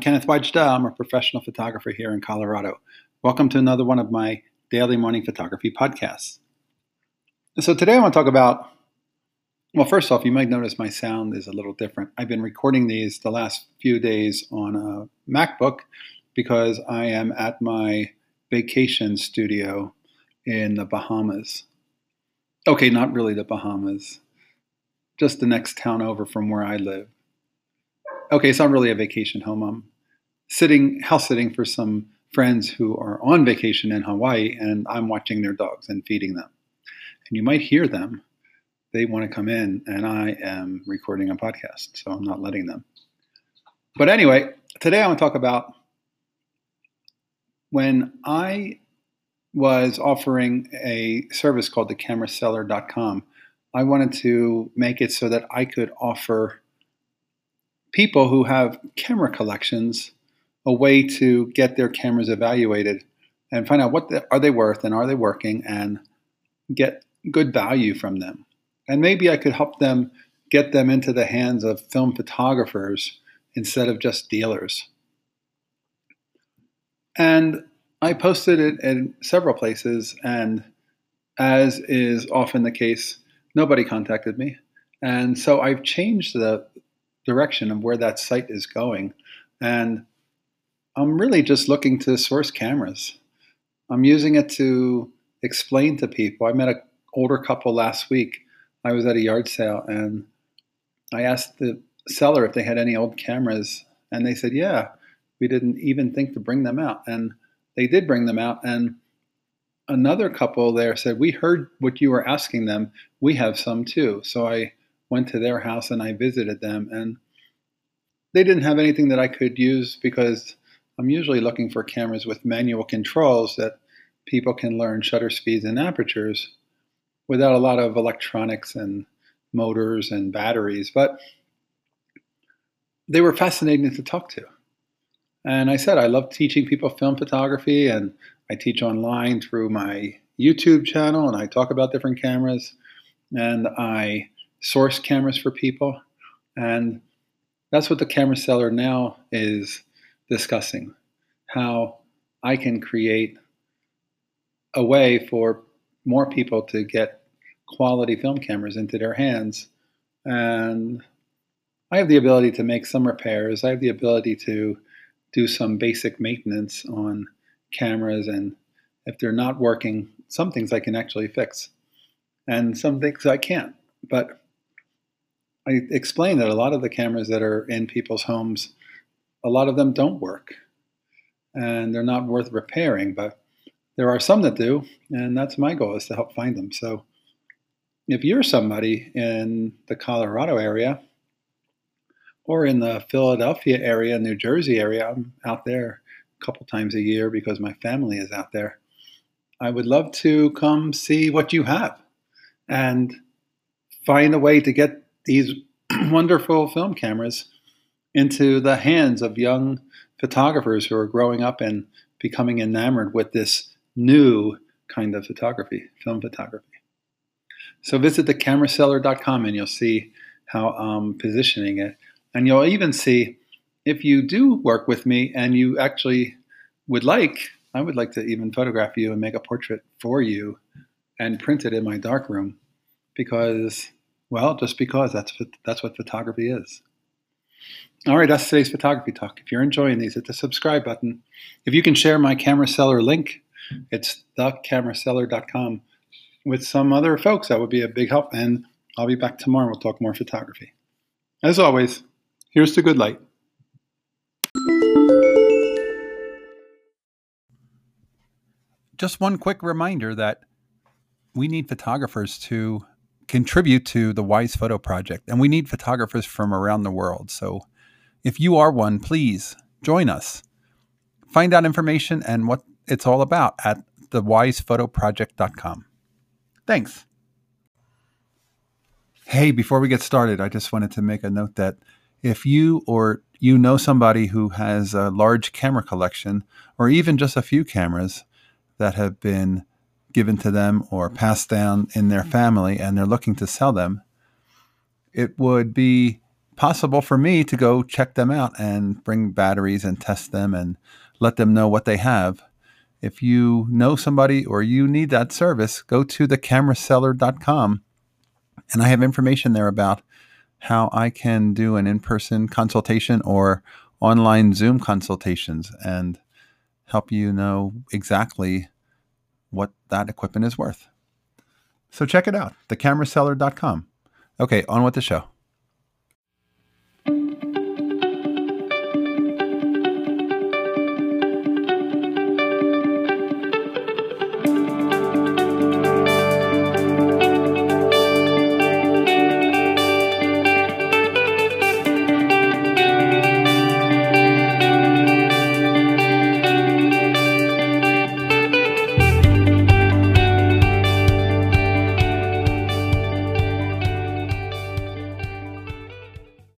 Kenneth Wajda. I'm a professional photographer here in Colorado. Welcome to another one of my daily morning photography podcasts. So, today I want to talk about well, first off, you might notice my sound is a little different. I've been recording these the last few days on a MacBook because I am at my vacation studio in the Bahamas. Okay, not really the Bahamas, just the next town over from where I live okay, it's not really a vacation home. I'm sitting house sitting for some friends who are on vacation in Hawaii, and I'm watching their dogs and feeding them. And you might hear them. They want to come in, and I am recording a podcast, so I'm not letting them. But anyway, today I want to talk about when I was offering a service called the cameraseller.com. I wanted to make it so that I could offer people who have camera collections a way to get their cameras evaluated and find out what the, are they worth and are they working and get good value from them. And maybe I could help them get them into the hands of film photographers instead of just dealers. And I posted it in several places, and as is often the case, nobody contacted me. And so I've changed the direction of where that site is going. And I'm really just looking to source cameras. I'm using it to explain to people. I met an older couple last week. I was at a yard sale and I asked the seller if they had any old cameras, and they said, Yeah, we didn't even think to bring them out. And they did bring them out. And another couple there said, We heard what you were asking them. We have some too. So I went to their house and I visited them, and they didn't have anything that I could use because I'm usually looking for cameras with manual controls that people can learn shutter speeds and apertures without a lot of electronics and motors and batteries. But they were fascinating to talk to. And I said, I love teaching people film photography, and I teach online through my YouTube channel, and I talk about different cameras, and I source cameras for people. And that's what the camera seller now is discussing how I can create a way for more people to get quality film cameras into their hands. And I have the ability to make some repairs. I have the ability to do some basic maintenance on cameras. And if they're not working, some things I can actually fix, and some things I can't. But I explained that a lot of the cameras that are in people's homes, a lot of them don't work and they're not worth repairing, but there are some that do, and that's my goal is to help find them. So if you're somebody in the Colorado area or in the Philadelphia area, New Jersey area, I'm out there a couple times a year because my family is out there. I would love to come see what you have and find a way to get these wonderful film cameras into the hands of young photographers who are growing up and becoming enamored with this new kind of photography, film photography. So visit thecameraseller.com and you'll see how I'm positioning it. And you'll even see if you do work with me and you actually would like, I would like to even photograph you and make a portrait for you and print it in my darkroom because well, just because that's that's what photography is. All right, that's today's photography talk. If you're enjoying these, hit the subscribe button. If you can share my camera seller link, it's thecameraseller.com with some other folks, that would be a big help. And I'll be back tomorrow. We'll talk more photography. As always, here's the good light. Just one quick reminder that we need photographers to contribute to the Wise Photo Project, and we need photographers from around the world. So if you are one, please join us. Find out information and what it's all about at thewisephotoproject.com. Thanks. Hey, before we get started, I just wanted to make a note that if you or you know somebody who has a large camera collection or even just a few cameras that have been given to them or passed down in their mm-hmm. family and they're looking to sell them, it would be possible for me to go check them out and bring batteries and test them and let them know what they have. If you know somebody or you need that service, go to thecameraseller.com and I have information there about how I can do an in person consultation or online Zoom consultations and help you know exactly what that equipment is worth. So check it out, thecameraseller.com. Okay, on with the show.